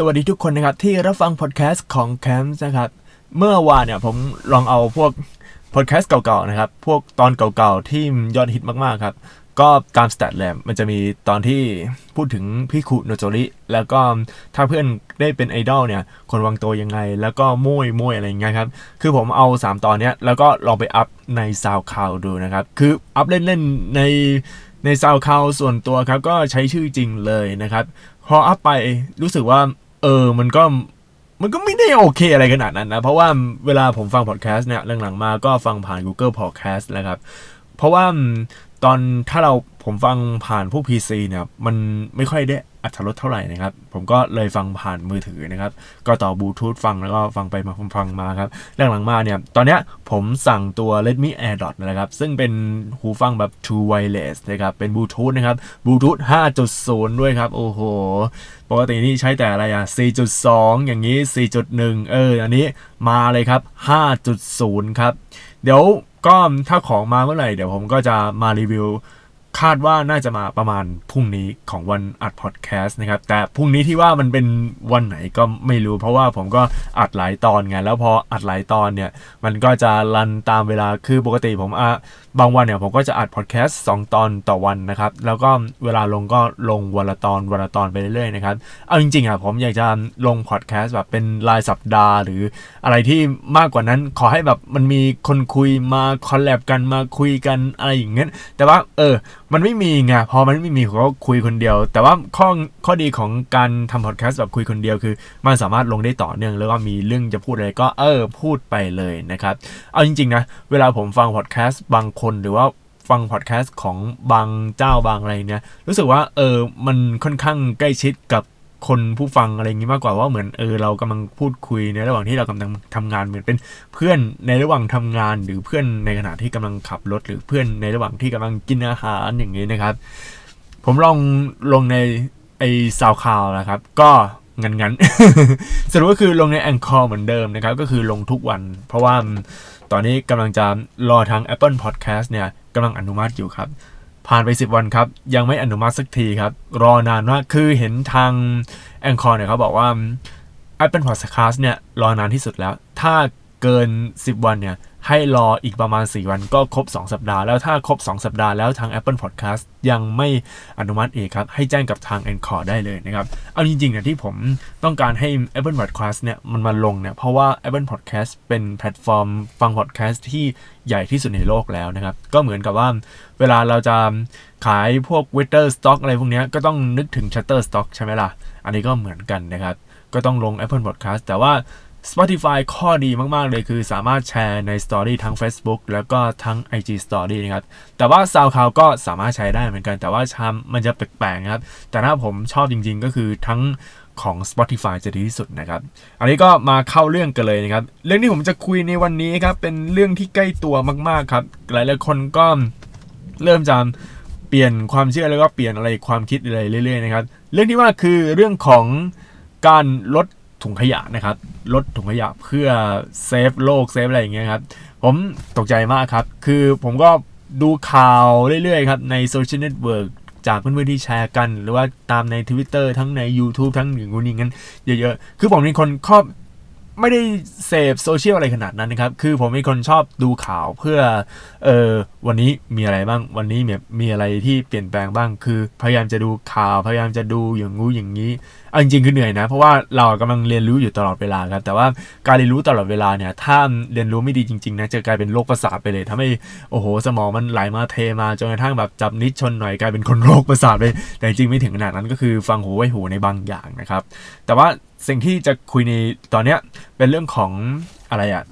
สวัสดีทุกคนนะครับ ที่รับฟังพอดแคสต์ของแคมป์นะครับ เมื่อวานเนี่ยผมลองเอาพวกพอดแคสต์เก่าๆนะครับ พวกตอนเก่าๆที่ยอดฮิตมากๆครับ ก็ตาม stat แล้วมันจะมีตอนที่พูดถึงพี่คุโนโจริ แล้วก็ถ้าเพื่อนได้เป็นไอดอลเนี่ย คนวางตัวยังไง แล้วก็มุ่ยมุ่ยอะไรอย่างเงี้ยครับ คือผมเอา 3 ตอนเนี้ยแล้วก็ลองไป up ใน SoundCloud ดูนะครับ คือ up เล่นๆในใน SoundCloud ส่วนตัวครับ ก็ใช้ชื่อจริงเลยนะครับ พออัพไปรู้สึกว่า เออมันก็มันก็ไม่ได้โอเคอะไรขนาดนั้นนะ เพราะว่าเวลาผมฟังพอดแคสต์เนี่ยหลังๆมาก็ฟังผ่าน Google Podcast แล้วครับ เพราะว่าตอนถ้าเราผมฟังผ่านพวก PC เนี่ยมันไม่ค่อยได้ อัตรรสเท่าไหร่นะครับ ผมก็เลยฟังผ่านมือถือนะครับ ก็ต่อบลูทูธฟังแล้วก็ฟังไปมาฟังมาครับเรื่องหลังมาเนี่ย ตอนนี้ผมสั่งตัว Redmi AirDot นะครับ ซึ่งเป็นหูฟังแบบ True Wireless นะครับ เป็นบลูทูธนะครับบลูทูธ5.0 ด้วยครับ โอ้โห ปกตินี่ใช้แต่อะไรอะ4.2 อย่างนี้ 4.1 เออ อันนี้มาเลยครับ 5.0 ครับ เดี๋ยวก็ถ้าของมาเมื่อไหร่ เดี๋ยวผมก็จะมารีวิว คาดว่าน่าจะมาประมาณพรุ่งนี้ของวันอัดพอดแคสต์นะครับ แต่พรุ่งนี้ที่ว่ามันเป็นวันไหนก็ไม่รู้ เพราะว่าผมก็อัดหลายตอนไงแล้วพออัดหลายตอนเนี่ย มันก็จะรันตามเวลาคือปกติผมอะบางวันเนี่ยผมก็จะอัดพอดแคสต์สองตอนต่อวันนะครับ แล้วก็เวลาลงก็ลงวันละตอนวันละตอนไปเรื่อยๆนะครับเอาจริงๆอะผมอยากจะลงพอดแคสต์แบบเป็นรายสัปดาห์ หรืออะไรที่มากกว่านั้นขอให้แบบมันมีคนคุยมา collab กันมาคุยกันอะไรอย่างเงี้ยแต่ว่าเออมันไม่มีไงพอมันไม่มีผมก็คุยคนเดียว แต่ว่าข้อข้อดีของการทำพอดแคสต์แบบคุยคนเดียวคือ มันสามารถลงได้ต่อเนื่องแล้วก็มีเรื่องจะพูดอะไรก็เออพูดไปเลยนะครับ เอาจริง ๆ นะ เวลาผมฟังพอดแคสต์บางคนหรือว่าฟังพอดแคสต์ของบางเจ้าบางอะไรเนี่ยรู้สึกว่าเออมันค่อนข้างใกล้ชิดกับ คนผู้ฟังอะไรอย่างนี้มากกว่าว่าเหมือนเออเรากำลังพูดคุยในระหว่างที่เรากำลังทำงานเหมือนเป็นเพื่อนในระหว่างทำงาน หรือเพื่อนในขณะที่กำลังขับรถหรือเพื่อนในระหว่างที่กำลังกินอาหารอย่างนี้นะครับ ผมลองลงในไอซาวคลาวนะครับ ก็งันงันสรุปก็คือลงในแองคอร์เหมือนเดิมนะครับ ก็คือลงทุกวัน เพราะว่าตอนนี้กำลังจะรอทาง Apple Podcast เนี่ยกำลังอนุมัติอยู่ครับ ผ่านไป 10 วันครับ ยังไม่อนุมัติสักทีครับ รอนานมากคือเห็นทางแองคอร์เนี่ยเขาบอกว่า Apple Podcast เนี่ยรอนานที่สุดแล้ว ถ้าเกิน 10 วันเนี่ย ให้รออีกประมาณ 4 วันก็ครบ 2 สัปดาห์ แล้วถ้าครบ 2 สัปดาห์แล้วทาง Apple Podcast ยังไม่อนุมัติเอีกครับ ให้แจ้งกับทาง a n c h o r ได้เลยนะครับ เอาจริงๆเนี่ยที่ผมต้องการให้ Apple Podcast เนี่ยมันมาลงเนี่ยเพราะว่า Apple Podcast เป็นแพลตฟอร์ม ฟัง podcast ที่ใหญ่ที่สุดในโลกแล้วนะครับ ก็เหมือนกับว่าเวลาเราจะขายพวก w i t t e r Stock อะไรพวกนี้ก็ต้องนึกถึง Shutterstock ใช่ไหมล่ะ อันนี้ก็เหมือนกันนะครับก็ต้องลง Apple Podcast แต่ว่า Spotify ข้อดีมาก ๆ เลยคือสามารถแชร์ใน Story ทั้ง Facebook แล้วก็ทั้ง IG Story นะครับ แต่ว่า SoundCloud ก็สามารถใช้ได้เหมือนกัน แต่ว่าชามมันจะแปลกๆครับ แต่ถ้าผมชอบจริง ๆ ก็คือทางของ Spotify จะดีที่สุดนะครับ อันนี้ก็มาเข้าเรื่องกันเลยนะครับ เรื่องที่ผมจะคุยในวันนี้ครับ เป็นเรื่องที่ใกล้ตัวมาก ๆ ครับ หลายๆคนก็เริ่มจะเปลี่ยนความเชื่อแล้วก็เปลี่ยนอะไรความคิดอะไรเรื่อย ๆ นะครับ เรื่องที่ว่าคือเรื่องของการลด ถุงขยะนะครับ ลดถุงขยะเพื่อ save โลก save อะไรอย่างเงี้ยครับ ผมตกใจมากครับ คือผมก็ดูข่าวเรื่อยๆครับใน social network จากเพื่อนๆที่แชร์กัน หรือว่าตามใน Twitter ทั้งใน YouTube ทั้งอย่างนู้นอย่างนั้นเยอะๆ คือผมเป็นคนชอบ ไม่ได้เสพโซเชียลอะไรขนาดนั้นนะครับ คือผมเป็นคนชอบดูข่าวเพื่อ เออวันนี้มีอะไรบ้าง วันนี้มีมีอะไรที่เปลี่ยนแปลงบ้าง คือพยายามจะดูข่าว พยายามจะดูอย่างงู้อย่างนี้เอาจริงๆคือเหนื่อยนะ เพราะว่าเรากำลังเรียนรู้อยู่ตลอดเวลาครับ แต่ว่าการเรียนรู้ตลอดเวลาเนี่ย ถ้าเรียนรู้ไม่ดีจริงๆนะ จะกลายเป็นโรคประสาทไปเลยทำให้ โอ้โห สมองมันไหลมาเทมาจนกระทั่งแบบจับนิดชนหน่อยกลายเป็นคนโรคประสาทไปแต่จริงไม่ถึงขนาดนั้นก็คือฟังหูไว้หูในบางอย่างนะครับ แต่ว่า สิ่งที่จะคุยในตอนเนี้ยเป็นเรื่องของอะไรอะ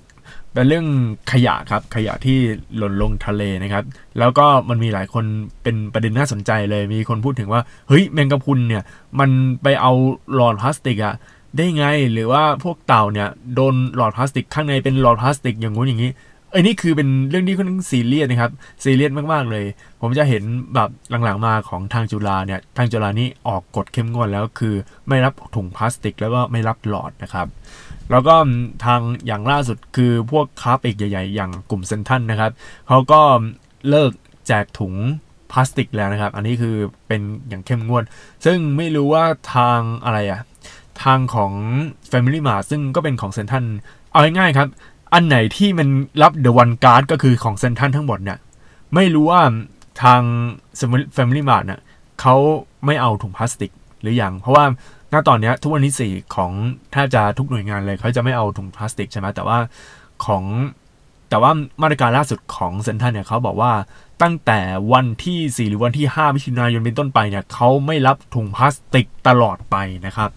เป็นเรื่องขยะครับขยะที่หล่นลงทะเลนะครับ แล้วก็มันมีหลายคนเป็นประเด็นน่าสนใจเลยมีคนพูดถึงว่าเฮ้ยแมงกะพรุนเนี่ยมันไปเอาหลอดพลาสติกอะได้ไงหรือว่าพวกเต่าเนี่ยโดนหลอดพลาสติกข้างในเป็นหลอดพลาสติกอย่างงู้นอย่างนี้ เอ้ยนี่คือเป็นเรื่องที่ค่อนข้างซีเรียสนะครับซีเรียสมากๆเลย ผมจะเห็นแบบหลังๆมาของทางจุฬาเนี่ยทางจุฬานี่ออกกฎเข้มงวดแล้วคือ ไม่รับถุงพลาสติก แล้วก็ไม่รับหลอดนะครับแล้วก็ทางอย่างล่าสุดคือพวกค้าปลีกใหญ่ ๆ อย่างกลุ่มเซ็นทรัลนะครับเขาก็เลิกแจกถุงพลาสติกแล้วนะครับ อันนี้คือเป็นอย่างเข้มงวด ซึ่งไม่รู้ว่าทางอะไรอะทางของ Family Mart ซึ่งก็เป็นของเซ็นทรัลเอาง่ายๆครับ อันไหนที่มันรับ The One Card ก็คือของเซ็นทรัลทั้งหมดเนี่ยไม่รู้ว่าทาง Family Mart เนี่ยเขาไม่เอาถุงพลาสติกหรือยัง เพราะว่าณตอนนี้ทุกวันที่สี่ของแทบจะทุกหน่วยงานเลยเขาจะไม่เอาถุงพลาสติกใช่ไหมแต่ว่าของแต่ว่ามาตรการล่าสุดของเซ็นทรัลเนี่ยเขาบอกว่าตั้งแต่วันที่ 4 หรือวันที่5มิถุนายนเป็นต้นไปเนี่ยเขาไม่รับถุงพลาสติกตลอดไปนะครับ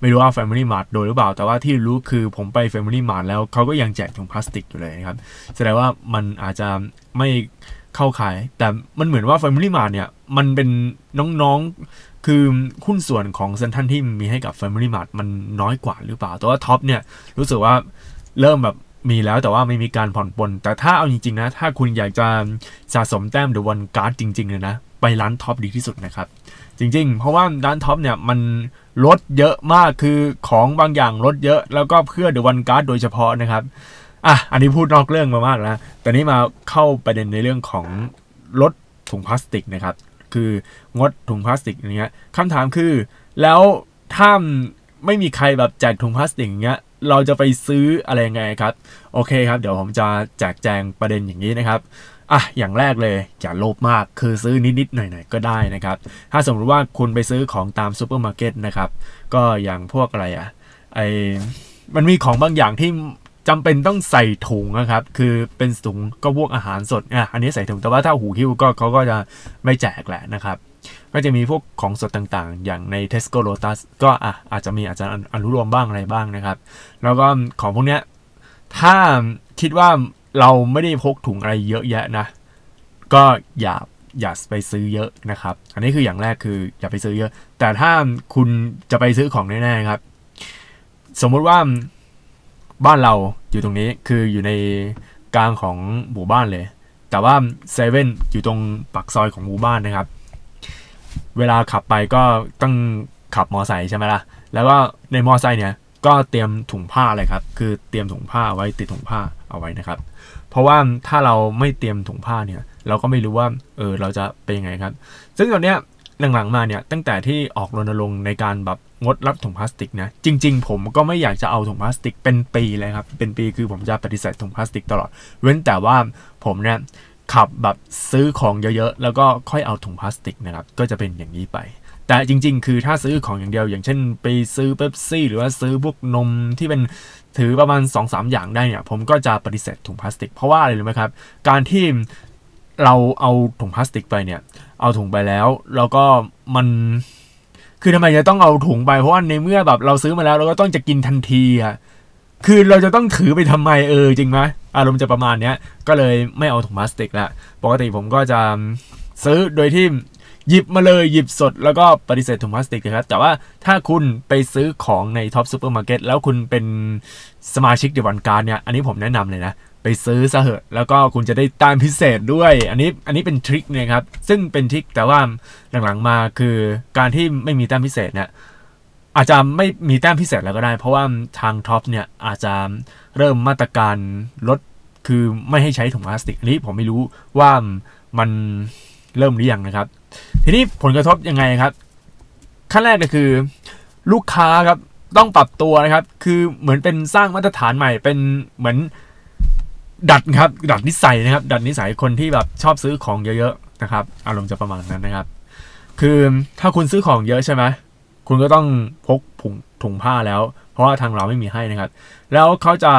ไม่รู้ว่า Family Mart โดยหรือเปล่า แต่ว่าที่รู้คือผมไป Family Mart แล้วเขาก็ยังแจกถุงพลาสติกอยู่เลยนะครับ แสดงว่ามันอาจจะไม่เข้าขาย แต่มันเหมือนว่า Family Mart เนี่ย มันเป็นน้องๆ คือหุ้นส่วนของเซนทันที่มีให้กับ Family Mart มันน้อยกว่าหรือเปล่า แต่ว่าท็อปเนี่ยรู้สึกว่าเริ่มแบบมีแล้วแต่ว่าไม่มีการผ่อนปลนแต่ถ้าเอาจริงๆนะ ถ้าคุณอยากจะสะสมแต้ม The One Card จริงๆเลยนะ ไปร้าน Tops ดีที่สุดนะครับ จริงๆ เพราะว่าร้าน Tops เนี่ยมัน ลดเยอะมากคือของบางอย่างลดเยอะ แล้วก็เพื่อ The One Card โดยเฉพาะนะครับอะอันนี้พูดนอกเรื่องมามากแล้วแต่นี้มาเข้าประเด็นในเรื่องของลดถุงพลาสติกนะครับ คืองดถุงพลาสติกอย่างเงี้ยคำถามคือ แล้วถ้าไม่มีใครแบบแจกถุงพลาสติกอย่างเงี้ยเราจะไปซื้ออะไรไงครับ โอเคครับ เดี๋ยวผมจะแจกแจงประเด็นอย่างนี้นะครับ อะอย่างแรกเลยอย่าโลภมากคือซื้อนิดๆหน่อยๆก็ได้นะครับ ถ้าสมมติว่าคุณไปซื้อของตามซูเปอร์มาร์เก็ตนะครับ ก็อย่างพวกอะไรอะไอมันมีของบางอย่างที่จำเป็นต้องใส่ถุงนะครับ คือเป็นถุงก็พวกอาหารสดอะอันนี้ใส่ถุงแต่ว่าถ้าหูหิ้วก็เขาก็จะไม่แจกแหละนะครับ ก็จะมีพวกของสดต่างๆ อย่างใน Tesco Lotus ก็อะอาจจะมีอาจจะอนุรวมบ้างอะไรบ้างนะครับ แล้วก็ของพวกเนี้ยถ้าคิดว่า เราไม่ได้พกถุงอะไรเยอะแยะนะ ก็อย่าอย่าไปซื้อเยอะนะครับ อันนี้คืออย่างแรกคืออย่าไปซื้อเยอะ แต่ถ้าคุณจะไปซื้อของแน่ๆครับ สมมุติว่าบ้านเราอยู่ตรงนี้คืออยู่ในกลางของหมู่บ้านเลย แต่ว่าเซเว่นอยู่ตรงปักซอยของหมู่บ้านนะครับ เวลาขับไปก็ต้องขับมอไซค์ใช่ไหมล่ะ แล้วก็ในมอไซค์เนี่ยก็เตรียมถุงผ้าเลยครับ คือเตรียมถุงผ้าไว้ติดถุงผ้าเอาไว้นะครับ เพราะว่าถ้าเราไม่เตรียมถุงผ้าเนี่ย เราก็ไม่รู้ว่าเออเราจะเป็นยังไงครับ ซึ่งตอนเนี้ยหลังๆมาเนี่ยตั้งแต่ที่ออกรณรงค์ในการแบบงดรับถุงพลาสติกนะจริง ๆ ผมก็ไม่อยากจะเอาถุงพลาสติกเป็นปีเลยครับเป็นปีคือผมจะปฏิเสธถุงพลาสติกตลอด เว้นแต่ว่าผมเนี่ยขับแบบซื้อของเยอะๆ แล้วก็ค่อยเอาถุงพลาสติกนะครับ ก็จะเป็นอย่างนี้ไป แต่จริง ๆ คือถ้าซื้อของอย่างเดียวอย่างเช่น ไปซื้อเป๊ปซี่หรือว่าซื้อพวกนมที่เป็นถือประมาณ 2-3 อย่างได้เนี่ย ผมก็จะปฏิเสธถุงพลาสติก เพราะว่าอะไรรู้ไหมครับ การที่เราเอาถุงพลาสติกไปเนี่ย เอาถุงไปแล้ว แล้วก็มันคือทำไมจะต้องเอาถุงไปเพราะว่าในเมื่อแบบเราซื้อมาแล้วเราก็ต้องจะกินทันทีอะคือเราจะต้องถือไปทำไมเออจริงไหมอารมณ์จะประมาณเนี้ยก็เลยไม่เอาถุงพลาสติกละปกติผมก็จะซื้อโดยที่ หยิบมาเลยหยิบสดแล้วก็ปฏิเสธถุงพลาสติกนะครับแต่ว่าถ้าคุณไปซื้อของใน Tops ซูเปอร์มาร์เก็ตแล้วคุณเป็นสมาชิก The One Card เนี่ยอันนี้ผมแนะนำเลยนะ ไปซื้อซะเหอะ แล้วก็คุณจะได้แต้มพิเศษด้วย อันนี้อันนี้เป็น trick นะครับ ซึ่งเป็น trick แต่ว่าหลังๆมาคือการที่ไม่มีแต้มพิเศษเนี่ยอาจจะไม่มีแต้มพิเศษแล้วก็ได้ เพราะว่าทาง Tops เนี่ยอาจจะเริ่มมาตรการลดคือไม่ให้ใช้ถุงพลาสติกอันนี้ผมไม่รู้ว่ามันเริ่มหรือยังนะครับ ทีนี้ผลกระทบยังไงครับ ขั้นแรกก็คือ ลูกค้าครับต้องปรับตัวนะครับ คือเหมือนเป็นสร้างมาตรฐานใหม่เป็นเหมือนดัดครับ ดัดนิสัยนะครับ ดัดนิสัยคนที่แบบชอบซื้อของเยอะๆนะครับ อารมณ์จะประมาณนั้นนะครับ คือถ้าคุณซื้อของเยอะใช่ไหมคุณก็ต้องพกถุงถุงผ้าแล้ว เพราะว่าทางเราไม่มีให้นะครับ แล้วเขาจะ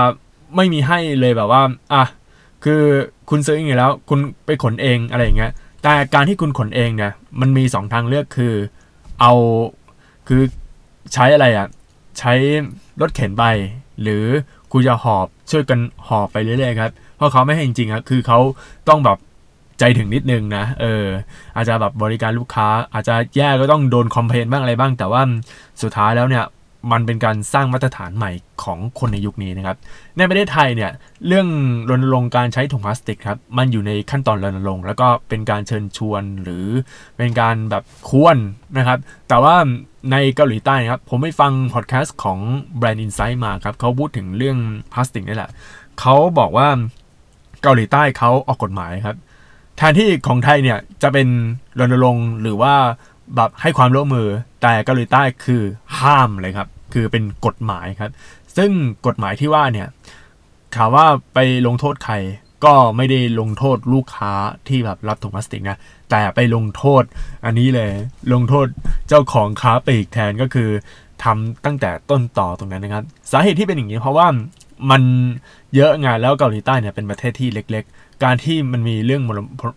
ไม่มีให้เลยแบบว่า อะ คือคุณซื้ออย่างนี้แล้ว คุณไปขนเองอะไรอย่างเงี้ย แต่การที่คุณขนเองเนี่ยมันมี 2 ทางเลือกคือเอาคือใช้อะไรอะ่ะใช้รถเข็นไป หรือคุณจะหอบช่วยกันหอบไปเรื่อยๆครับเพราะเขาไม่ให้จริงๆครับคือเขาต้องแบบใจถึงนิดนึงนะ เออ อาจจะแบบบริการลูกค้า อาจจะแย่ก็ต้องโดนคอมเพลนบ้างอะไรบ้าง แต่ว่าสุดท้ายแล้วเนี่ย มันเป็นการสร้างมาตรฐานใหม่ของคนในยุคนี้นะครับ ในประเทศไทยเนี่ยเรื่องรณรงค์การใช้ถุงพลาสติกครับมันอยู่ในขั้นตอนรณรงค์แล้วก็เป็นการเชิญชวนหรือเป็นการแบบควรนะครับ แต่ว่าในเกาหลีใต้ครับผมไปฟังพอดแคสต์ของ Brand Insight มาครับเขาพูดถึงเรื่องพลาสติกนี่แหละเขาบอกว่าเกาหลีใต้เขาออกกฎหมายครับแทนที่ของไทยเนี่ยจะเป็นรณรงค์หรือว่าแบบให้ความร่วมมือแต่เกาหลีใต้คือห้ามเลยครับ คือเป็นกฎหมายครับ ซึ่งกฎหมายที่ว่าเนี่ยถามว่าไปลงโทษใครก็ไม่ได้ลงโทษลูกค้าที่แบบรับถุงพลาสติกนะ แต่ไปลงโทษอันนี้เลย ลงโทษเจ้าของค้าปลีกแทนก็คือทำตั้งแต่ต้นต่อตรงนั้นนะครับ สาเหตุที่เป็นอย่างนี้เพราะว่ามันเยอะงานแล้วเกาหลีใต้เนี่ยเป็นประเทศที่เล็ก ๆ การที่มันมีเรื่อง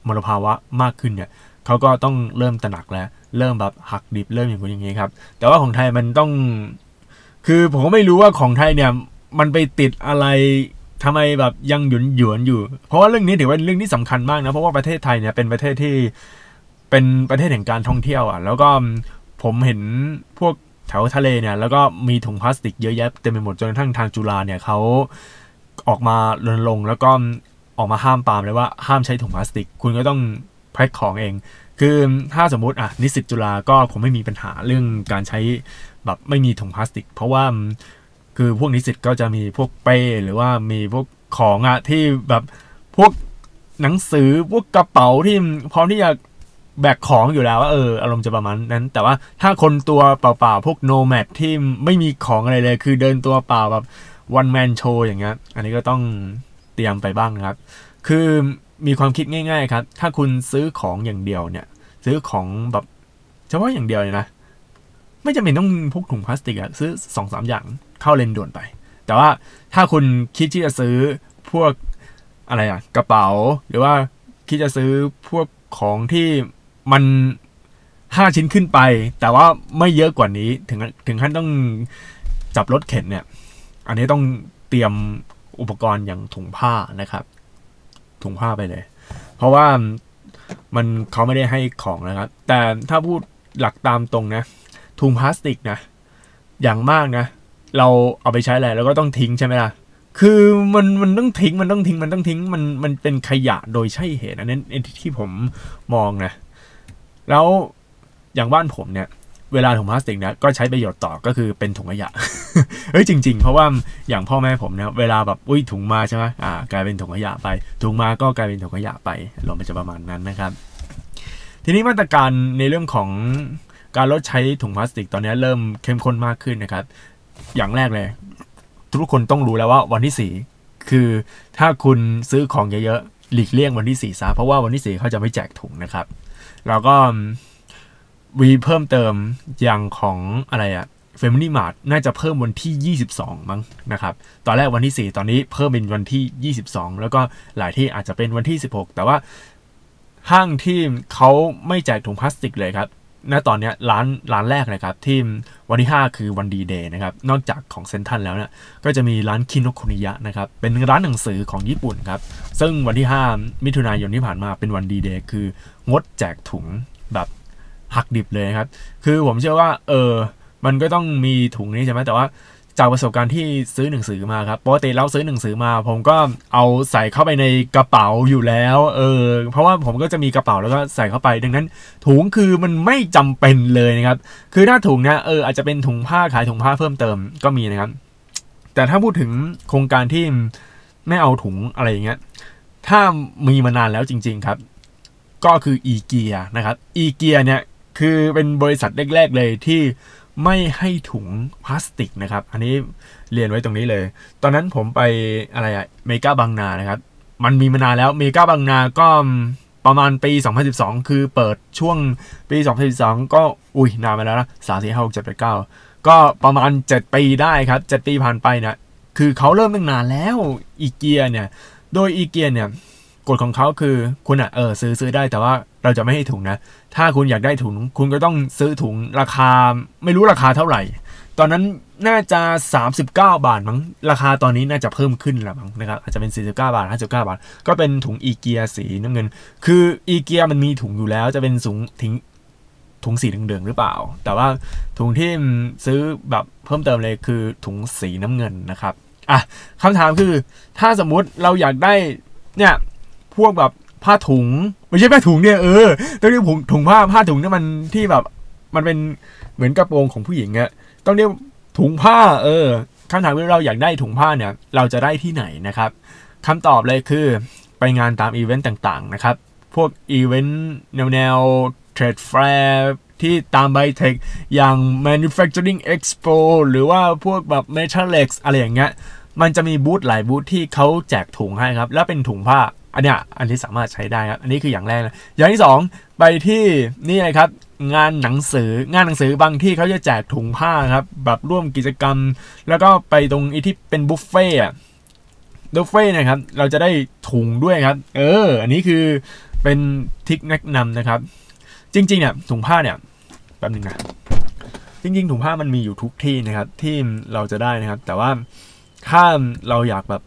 มลภาวะมากขึ้นเนี่ยเขาก็ต้องเริ่มตระหนักแล้ว เริ่มแบบหักดิบเริ่มอย่างนี้อย่างนี้ครับ แต่ว่าของไทยมันต้อง คือผมก็ไม่รู้ว่าของไทยเนี่ย มันไปติดอะไรทำไมแบบยังหยุนหยวนอยู่ เพราะว่าเรื่องนี้ถือว่าเรื่องที่สำคัญมากนะ เพราะว่าประเทศไทยเนี่ยเป็นประเทศที่เป็นประเทศแห่งการท่องเที่ยวอะ แล้วก็ผมเห็นพวกแถวทะเลเนี่ย แล้วก็มีถุงพลาสติกเยอะแยะเต็มไปหมดจนกระทั่งทางจุฬาเนี่ยเขาออกมารณรงค์แล้วก็ออกมาห้ามปามเลยว่าห้ามใช้ถุงพลาสติก คุณก็ต้องแพ็คของเอง คือถ้าสมมติอะนิสิตจุฬาก็คงไม่มีปัญหาเรื่องการใช้ แบบไม่มีถุงพลาสติก เพราะว่าคือพวกนิสิตก็จะมีพวกเป้หรือว่ามีพวกของอะที่แบบพวกหนังสือพวกกระเป๋าที่พร้อมที่จะแบกของอยู่แล้วว่าเอออารมณ์จะประมาณนั้น แต่ว่าถ้าคนตัวเปล่าๆ พวกโนแมดที่ไม่มีของอะไรเลย คือเดินตัวเปล่าแบบวันแมนโชอย่างเงี้ยอันนี้ก็ต้องเตรียมไปบ้างนะครับ คือมีความคิดง่าย ๆ ครับ ถ้าคุณซื้อของอย่างเดียวเนี่ย ซื้อของแบบเฉพาะอย่างเดียวเลยนะ ไม่จำเป็นต้องพกถุงพลาสติกอะซื้อสองสามอย่างเข้าเลนด่วนไป แต่ว่าถ้าคุณคิดที่จะซื้อพวกอะไรอะกระเป๋า หรือว่าคิดจะซื้อพวกของที่มันห้าชิ้นขึ้นไป แต่ว่าไม่เยอะกว่านี้ถึงถึงขั้นต้องจับรถเข็นเนี่ย อันนี้ต้องเตรียมอุปกรณ์อย่างถุงผ้านะครับ ถุงผ้าไปเลย เพราะว่ามันเขาไม่ได้ให้ของนะครับ แต่ถ้าพูดหลักตามตรงนะ ถุงพลาสติกนะ อย่างมากนะ เราเอาไปใช้อะไรแล้วก็ต้องทิ้งใช่ไหมล่ะ คือมันมันต้องทิ้งมันต้องทิ้งมันต้องทิ้งมันมันเป็นขยะโดยใช่เหตุอันนั้นที่ผมมองนะ แล้วอย่างบ้านผมเนี่ยเวลาถุงพลาสติกเนี่ยก็ใช้ประโยชน์ต่อก็คือเป็นถุงขยะ เฮ้ยจริง ๆ เพราะว่าอย่างพ่อแม่ผมเนี่ยเวลาแบบอุ้ยถุงมาใช่ไหมอ่ากลายเป็นถุงขยะไป ถุงมาก็กลายเป็นถุงขยะไปอารมณ์จะประมาณนั้นนะครับ ทีนี้มาตรการในเรื่องของ การลดใช้ถุงพลาสติกตอนนี้เริ่มเข้มข้นมากขึ้นนะครับ อย่างแรกเลย ทุกคนต้องรู้แล้วว่าวันที่สี่คือถ้าคุณซื้อของเยอะๆหลีกเลี่ยงวันที่สี่ซะเพราะว่าวันที่สี่เขาจะไม่แจกถุงนะครับ แล้วก็มีเพิ่มเติมอย่างของอะไรอะ Family Mart น่าจะเพิ่มวันที่ 22 มั้งนะครับ ตอนแรกวันที่ 4 ตอนนี้เพิ่มเป็นวันที่ 22 แล้วก็หลายที่อาจจะเป็นวันที่ 16 แต่ว่าห้างที่เขาไม่แจกถุงพลาสติกเลยครับ ณตอนนี้ร้านร้านแรกนะครับที่วันที่ 5 คือวันดีเดย์นะครับนอกจากของเซ็นทรัลแล้วเนี่ยก็จะมีร้านคิโนะคุนิยะนะครับเป็นร้านหนังสือของญี่ปุ่นครับซึ่งวันที่ 5 มิถุนายนที่ผ่านมาเป็นวันดีเดย์คืองดแจกถุงแบบหักดิบเลยครับ คือผมเชื่อว่าเออมันก็ต้องมีถุงนี้ใช่ไหมแต่ว่า จากประสบการณ์ที่ซื้อหนังสือมาครับปกติเราซื้อหนังสือมา ผมก็เอาใส่เข้าไปในกระเป๋าอยู่แล้วเออเพราะว่าผมก็จะมีกระเป๋าแล้วก็ใส่เข้าไป ดังนั้นถุงคือมันไม่จำเป็นเลยนะครับ คือถ้าถุงนะเอออาจจะเป็นถุงผ้าขายถุงผ้าเพิ่มเติมก็มีนะครับ แต่ถ้าพูดถึงโครงการที่ไม่เอาถุงอะไรอย่างเงี้ยถ้ามีมานานแล้วจริง ๆครับ ก็คืออีเกียนะครับอีเกียเนี่ยคือเป็นบริษัทแรกๆเลยที่ ไม่ให้ถุงพลาสติกนะครับ อันนี้เรียนไว้ตรงนี้เลย ตอนนั้นผมไปอะไรอะเมกาบางนานะครับ มันมีมานานแล้วเมกาบางนาก็ประมาณปี 2012 คือเปิดช่วงปี 2012 ก็อุ้ยนานมาแล้วนะสามสี่ห้าหกเจ็ดแปดเก้าก็ประมาณ 7 ปีได้ครับ 7 ปีผ่านไปนะคือเขาเริ่มตั้งนานแล้วอีเกียเนี่ย โดยอีเกียเนี่ย กฎของเขาคือคุณอะเออซื้อซื้อได้แต่ว่าเราจะไม่ให้ถุงนะ ถ้าคุณอยากได้ถุง คุณก็ต้องซื้อถุงราคาไม่รู้ราคาเท่าไหร่ ตอนนั้นน่าจะ 39 บาทมั้งราคาตอนนี้น่าจะเพิ่มขึ้นแล้วมั้งนะครับอาจจะเป็น 49 บาท 59 บาท ก็เป็นถุงอีเกียสีน้ำเงิน คืออีเกียมันมีถุงอยู่แล้วจะเป็นสูงทิ้งถุงสีเหลืองๆหรือเปล่า แต่ว่าถุงที่ซื้อแบบเพิ่มเติมเลยคือถุงสีน้ำเงินนะครับอะคำถามคือถ้าสมมุติเราอยากได้เนี่ย พวกแบบผ้าถุง ไม่ใช่ผ้าถุงเนี่ยเออต้องเรียกถุงถุงผ้าผ้าถุงนี่มันที่แบบ มันเป็นเหมือนกระโปรงของผู้หญิงอะต้องเรียกถุงผ้า เออคำถามว่เราอยากได้ถุงผ้าเนี่ย เราจะได้ที่ไหนนะครับคำตอบเลยคือไปงานตามอีเวนต์ต่างๆนะครับ พวกอีเวนต์แนวแนวเทรดแฟร์ที่ตามไบเทคอย่าง manufacturing expo หรือว่าพวกแบบ metalex อะไรอย่างเงี้ย มันจะมีบูธหลายบูธที่เขาแจกถุงให้ครับ แล้วเป็นถุงผ้า อันเนี้ยอันที่สามารถใช้ได้ครับ อันนี้คืออย่างแรกนะอย่างที่สองไปที่นี่เลยครับงานหนังสืองานหนังสือบางที่เขาจะแจกถุงผ้าครับแบบร่วมกิจกรรม แล้วก็ไปตรงอีที่เป็นบุฟเฟ่อะบุฟเฟ่นะครับเราจะได้ถุงด้วยครับ เออ อันนี้คือเป็นทิกแนะนำนะครับ จริงๆเนี่ยถุงผ้าเนี่ยแป๊บนึงนะจริงๆถุงผ้ามันมีอยู่ทุกที่นะครับที่เราจะได้นะครับ แต่ว่าถ้าเราอยากแบบ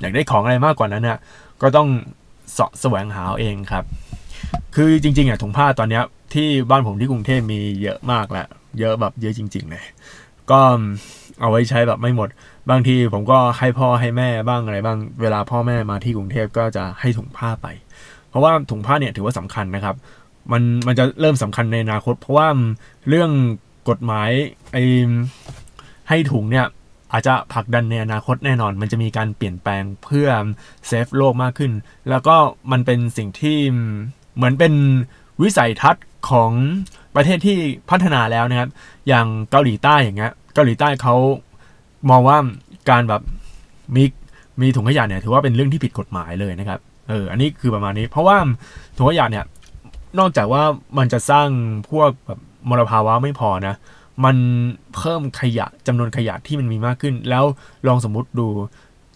อยากได้ของอะไรมากกว่านั้นเนี่ย ก็ต้องเสาะแสวงหาเองครับ คือจริงๆอะถุงผ้าตอนเนี้ยที่บ้านผมที่กรุงเทพมีเยอะมากแหละเยอะแบบเยอะจริง ๆ เลย ก็เอาไว้ใช้แบบไม่หมด บางทีผมก็ให้พ่อให้แม่บ้างอะไรบ้าง เวลาพ่อแม่มาที่กรุงเทพก็จะให้ถุงผ้าไป เพราะว่าถุงผ้าเนี่ยถือว่าสำคัญนะครับ มันมันจะเริ่มสำคัญในอนาคต เพราะว่าเรื่องกฎหมายไอ้ให้ถุงเนี่ย อาจจะผลักดันในอนาคตแน่นอน มันจะมีการเปลี่ยนแปลงเพื่อเซฟโลกมากขึ้น แล้วก็มันเป็นสิ่งที่เหมือนเป็นวิสัยทัศน์ของประเทศที่พัฒนาแล้วนะครับ อย่างเกาหลีใต้อย่างเงี้ย เกาหลีใต้เขามองว่าการแบบมีมีถุงขยะเนี่ยถือว่าเป็นเรื่องที่ผิดกฎหมายเลยนะครับ เออ อันนี้คือประมาณนี้ เพราะว่าถุงขยะเนี่ย นอกจากว่ามันจะสร้างพวกแบบมลภาวะไม่พอนะ มันเพิ่มขยะจำนวนขยะที่มันมีมากขึ้น แล้วลองสมมติดู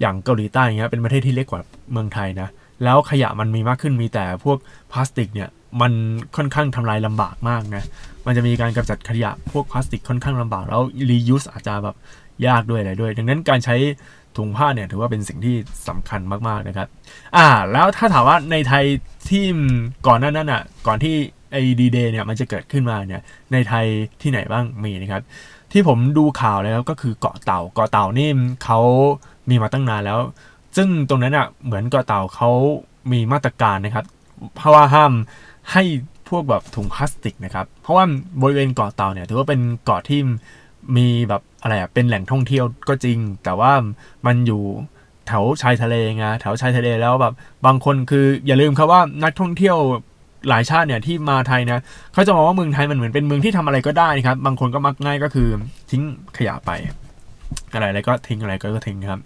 อย่างเกาหลีใต้เงี้ยเป็นประเทศที่เล็กกว่าเมืองไทยนะแล้วขยะมันมีมากขึ้นมีแต่พวกพลาสติกเนี่ยมันค่อนข้างทำลายลำบากมากนะมันจะมีการกำจัดขยะพวกพลาสติกค่อนข้างลำบากแล้วรียูสอาจจะแบบยากด้วยอะไรด้วย ดังนั้นการใช้ถุงผ้าเนี่ยถือว่าเป็นสิ่งที่สำคัญมากๆนะครับ อ่า แล้วถ้าถามว่าในไทยที่ก่อนหน้านั้นอะ ก่อนที่ ไอดีเดย์เนี่ยมันจะเกิดขึ้นมาเนี่ยในไทยที่ไหนบ้างมีนะครับ ที่ผมดูข่าวแล้วก็คือเกาะเต่าเกาะเต่านี่เขามีมาตั้งนานแล้ว ซึ่งตรงนั้นอะเหมือนเกาะเต่าเขามีมาตรการนะครับ เพราะว่าห้ามให้พวกแบบถุงพลาสติกนะครับ เพราะว่าบริเวณเกาะเต่าเนี่ยถือว่าเป็นเกาะที่มีแบบอะไรอะเป็นแหล่งท่องเที่ยวก็จริง แต่ว่ามันอยู่แถวชายทะเลไงแถวชายทะเลแล้วแบบบางคนคืออย่าลืมครับว่านักท่องเที่ยว หลายชาติเนี่ยที่มาไทยนะเขาจะมองว่าเมืองไทยมันเหมือนเป็นเมืองที่ทำอะไรก็ได้ครับ บางคนก็มักง่ายก็คือทิ้งขยะไป อะไรอะไรก็ทิ้งอะไรก็ทิ้งครับ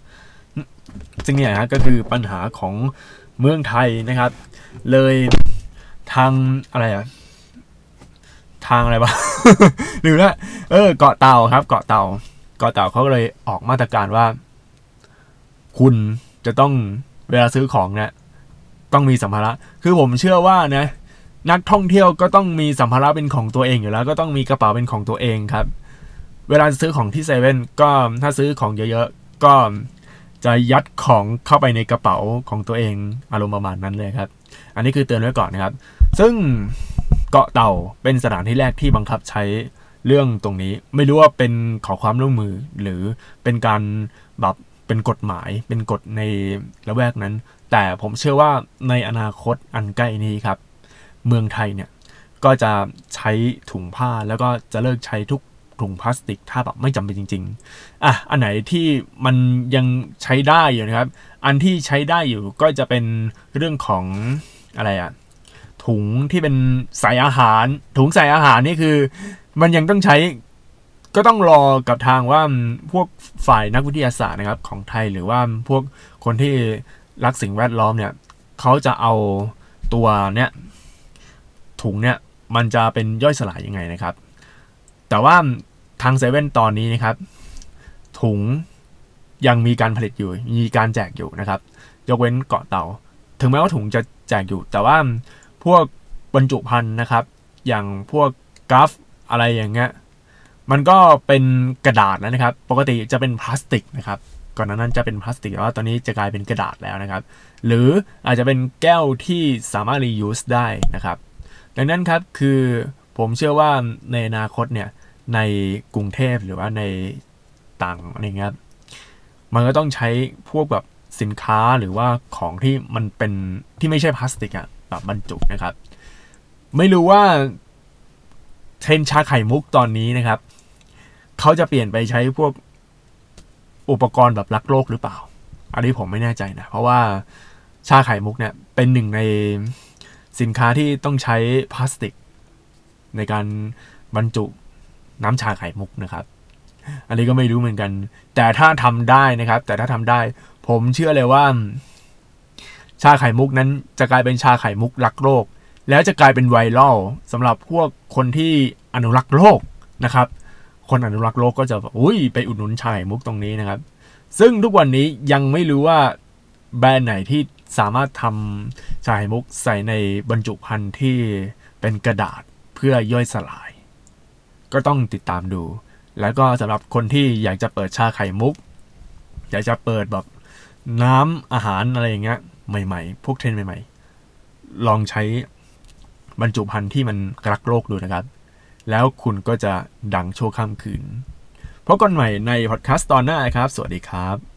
ซึ่งเนี่ยนะก็คือปัญหาของเมืองไทยนะครับ เลยทางอะไรอะทางอะไรวะหรือว่าเออ เกาะเต่าครับ เกาะเต่า เกาะเต่าเขาเลยออกมาตรการว่า คุณจะต้องเวลาซื้อของเนี่ยต้องมีสัมภาระ คือผมเชื่อว่านะ นักท่องเที่ยวก็ต้องมีสัมภาระเป็นของตัวเองอยู่แล้วก็ต้องมีกระเป๋าเป็นของตัวเองครับ เวลาซื้อของที่เซเว่นก็ถ้าซื้อของเยอะๆ ก็จะยัดของเข้าไปในกระเป๋าของตัวเองอารมณ์ประมาณนั้นเลยครับ อันนี้คือเตือนไว้ก่อนนะครับ ซึ่งเกาะเต่าเป็นสถานที่แรกที่บังคับใช้เรื่องตรงนี้ไม่รู้ว่าเป็นขอความร่วมมือหรือเป็นการแบบเป็นกฎหมายเป็นกฎในละแวกนั้น แต่ผมเชื่อว่าในอนาคตอันใกล้นี้ครับ เมืองไทยเนี่ยก็จะใช้ถุงผ้าแล้วก็จะเลิกใช้ทุกถุงพลาสติกถ้าแบบไม่จำเป็นจริง ๆ อะ อันไหนที่มันยังใช้ได้อยู่นะครับ อันที่ใช้ได้อยู่ก็จะเป็นเรื่องของอะไรอะถุงที่เป็นใส่อาหาร ถุงใส่อาหารนี่คือ มันยังต้องใช้ก็ต้องรอกับทางว่าพวกฝ่ายนักวิทยาศาสตร์นะครับของไทยหรือว่าพวกคนที่รักสิ่งแวดล้อมเนี่ยเขาจะเอาตัวเนี้ย ถุงเนี่ยมันจะเป็นย่อยสลายยังไงนะครับ แต่ว่าทางเซเว่นตอนนี้นะครับ ถุงยังมีการผลิตอยู่ มีการแจกอยู่นะครับ ยกเว้นเกาะเต่าถึงแม้ว่าถุงจะแจกอยู่ แต่ว่าพวกบรรจุภัณฑ์นะครับ อย่างพวกกราฟอะไรอย่างเงี้ย มันก็เป็นกระดาษแล้วนะครับ ปกติจะเป็นพลาสติกนะครับ ก่อนหนั้นจะเป็นพลาสติกแต่ว่าตอนนี้จะกลายเป็นกระดาษแล้วนะครับ หรืออาจจะเป็นแก้วที่สามารถรียูสได้นะครับ ดังนั้นครับคือผมเชื่อว่าในอนาคตเนี่ยในกรุงเทพหรือว่าในต่างอะไรเงี้ยมันก็ต้องใช้พวกแบบสินค้าหรือว่าของที่มันเป็นที่ไม่ใช่พลาสติกอะแบบบรรจุนะครับ ไม่รู้ว่าเทรนชาไข่มุกตอนนี้นะครับ เขาจะเปลี่ยนไปใช้พวกอุปกรณ์แบบรักโลกหรือเปล่า อันนี้ผมไม่แน่ใจนะ เพราะว่าชาไข่มุกเนี่ยเป็นหนึ่งใน สินค้าที่ต้องใช้พลาสติก ในการบรรจุน้ำชาไข่มุกนะครับ อันนี้ก็ไม่รู้เหมือนกัน แต่ถ้าทำได้นะครับ แต่ถ้าทำได้ ผมเชื่อเลยว่า ชาไข่มุกนั้นจะกลายเป็นชาไข่มุกรักโลก แล้วจะกลายเป็นไวรัลสำหรับพวกคนที่อนุรักษ์โลกนะครับ คนอนุรักษ์โลกก็จะแบบอุ้ยไปอุดหนุนชาไข่มุกตรงนี้นะครับ ซึ่งทุกวันนี้ยังไม่รู้ว่าแบรนด์ไหนที่ สามารถทำชาไข่มุกใส่ในบรรจุภัณฑ์ที่เป็นกระดาษเพื่อย่อยสลาย ก็ต้องติดตามดู แล้วก็สำหรับคนที่อยากจะเปิดชาไข่มุก อยากจะเปิดแบบน้ำอาหารอะไรอย่างเงี้ยใหม่ๆ พวกเทรนใหม่ๆ ลองใช้บรรจุภัณฑ์ที่มันรักโลกดูนะครับ แล้วคุณก็จะดังโชั่วข้ามคืนพบกันใหม่ในพอดแคสต์ตอนหน้าครับ สวัสดีครับ